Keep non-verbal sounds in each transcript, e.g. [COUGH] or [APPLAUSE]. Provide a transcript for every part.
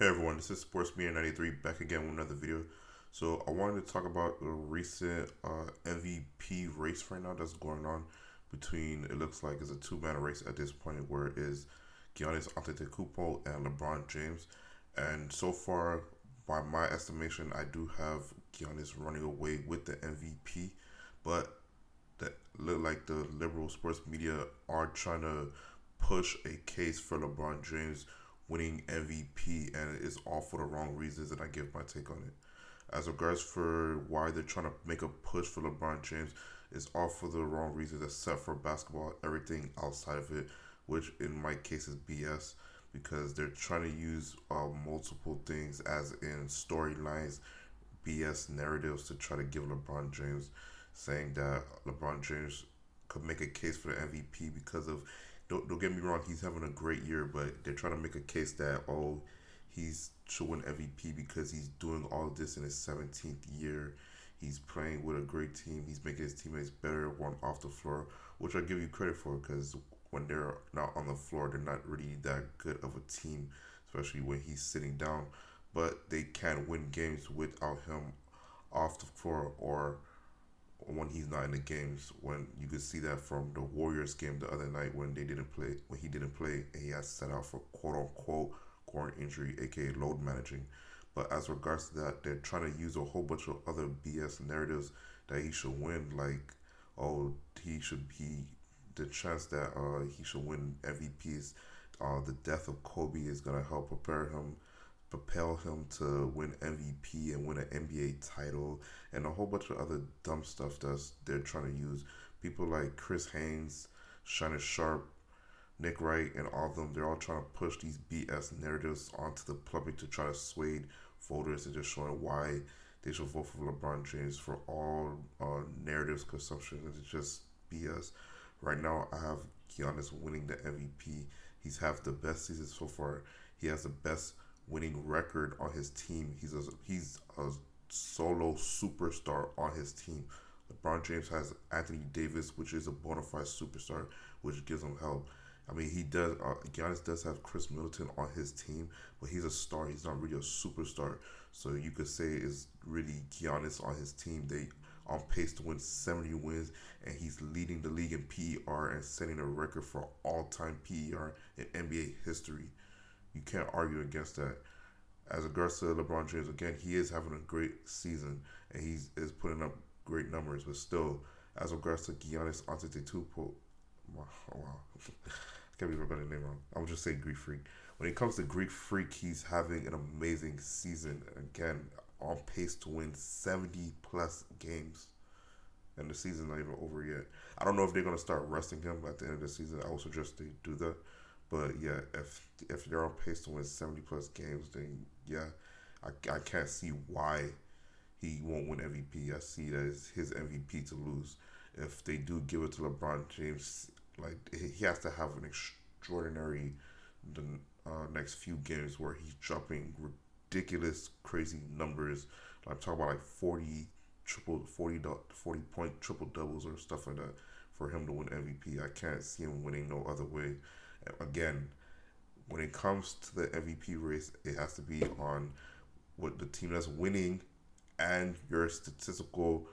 Hey everyone, this is Sports Media 93 back again with another video. So I wanted to talk about the recent uh, MVP race right now that's going on between, it looks like it's a two-man race at this point where it is Giannis Antetokounmpo and LeBron James. And so far, by my estimation, I do have Giannis running away with the MVP, but that look like the liberal sports media are trying to push a case for LeBron James winning MVP, and it's all for the wrong reasons, and I give my take on it. As regards for why they're trying to make a push for LeBron James, it's all for the wrong reasons, except for basketball. Everything outside of it, which in my case is BS, because they're trying to use uh, multiple things, as in storylines, BS narratives, to try to give LeBron James, saying that LeBron James could make a case for the MVP because of don't, don't get me wrong, he's having a great year, but they're trying to make a case that oh, he's should win MVP because he's doing all this in his 17th year. He's playing with a great team. He's making his teammates better one off the floor, which I give you credit for because when they're not on the floor, they're not really that good of a team, especially when he's sitting down. But they can win games without him off the floor or when he's not in the games. When you could see that from the Warriors game the other night when they didn't play, when he didn't play, and he had set out for quote unquote groin injury, aka load managing. But as regards to that, they're trying to use a whole bunch of other BS narratives that he should win, like oh he should be the chance that uh, he should win MVPs. Uh, the death of Kobe is gonna help prepare him propel him to win MVP and win an NBA title and a whole bunch of other dumb stuff that they're trying to use. People like Chris Haynes, Shannon Sharpe, Nick Wright, and all of them, they're all trying to push these BS narratives onto the public to try to sway voters and just showing why they should vote for LeBron James for all uh, narratives consumption. It's just BS. Right now, I have Giannis winning the MVP. He's have the best season so far. He has the best winning record on his team. He's a he's a solo superstar on his team. LeBron James has Anthony Davis, which is a bona fide superstar, which gives him help. I mean, he does. Uh, Giannis does have Khris Middleton on his team, but he's a star. He's not really a superstar. So you could say is really Giannis on his team. They on pace to win 70 wins, and he's leading the league in PER and setting a record for all-time PER in NBA history. You can't argue against that. As regards to LeBron James, again, he is having a great season and he is putting up great numbers. But still, as regards to Giannis Antetokounmpo, wow, wow. [LAUGHS] I can't believe I the name wrong. I'm just saying Greek Freak. When it comes to Greek Freak, he's having an amazing season. Again, on pace to win 70 plus games. And the season's not even over yet. I don't know if they're to start resting him at the end of the season. I would suggest they do that. But yeah, if if they're on pace to win seventy plus games, then yeah, I, I can't see why he won't win MVP. I see that as his MVP to lose. If they do give it to LeBron James, like he has to have an extraordinary the uh, next few games where he's dropping ridiculous, crazy numbers. I'm talking about like 40 triple 40, 40 point triple doubles or stuff like that for him to win MVP. I can't see him winning no other way again, when it comes to the MVP race, it has to be on what the team that's winning and your statistical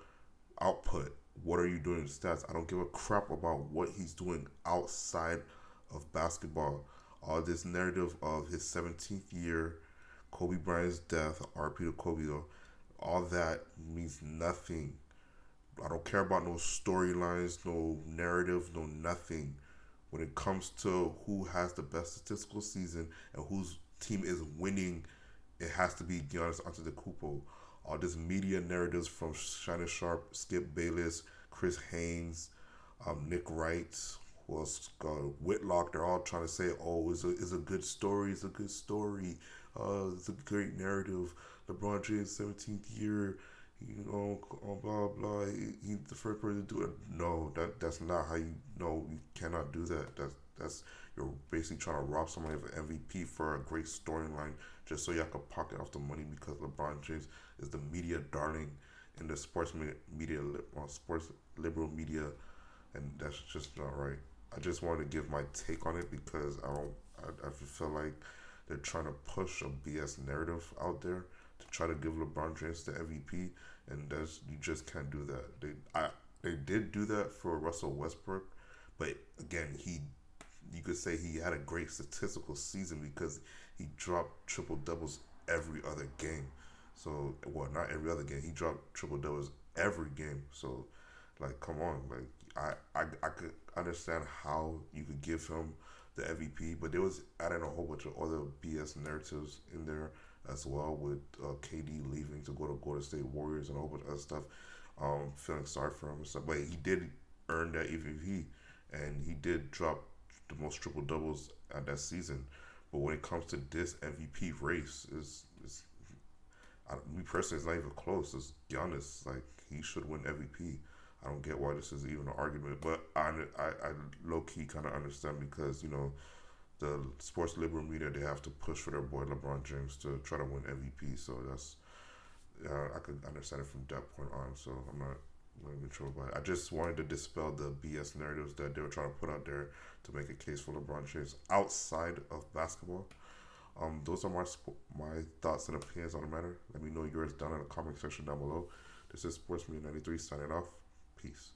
output. What are you doing in stats? I don't give a crap about what he's doing outside of basketball. All this narrative of his 17th year, Kobe Bryant's death, RP to Kobe all that means nothing. I don't care about no storylines, no narrative, no nothing when it comes to who has the best statistical season and whose team is winning, it has to be Giannis Antetokounmpo. All this media narratives from Shannon Sharpe, Skip Bayless, Chris Haynes, um, Nick Wright? Uh, Whitlock. They're all trying to say, "Oh, it's a it's a good story. It's a good story. Uh, it's a great narrative." LeBron James' 17th year you know, blah blah. He, he the first person to do it. No, that that's not how you know. You cannot do that. That's that's you're basically trying to rob somebody of an MVP for a great storyline just so y'all can pocket off the money because LeBron James is the media darling in the sports media, media uh, sports liberal media, and that's just not right. I just wanted to give my take on it because I don't. I, I feel like they're trying to push a BS narrative out there to try to give LeBron James the MVP, and that's you just can't do that. They I they did do that for Russell Westbrook, but again he you could say he had a great statistical season because he dropped triple doubles every other game. So well not every other game. He dropped triple doubles every game. So like come on, like I, I I could understand how you could give him the MVP, but there was adding a whole bunch of other BS narratives in there as well with uh, KD leaving to go to Golden State Warriors and a whole bunch of other stuff. Um, feeling sorry for him and stuff, but he did earn that MVP, and he did drop the most triple doubles at that season. But when it comes to this MVP race, is is me personally, it's not even close. It's Giannis, like he should win MVP. I don't get why this is even an argument, but I, I, I low key kind of understand because you know the sports liberal media they have to push for their boy LeBron James to try to win MVP. So that's uh, I could understand it from that point on. So I'm not in trouble about it. I just wanted to dispel the BS narratives that they were trying to put out there to make a case for LeBron James outside of basketball. Um, those are my my thoughts and opinions on the matter. Let me know yours down in the comment section down below. This is Sports Media 93 signing off. Peace.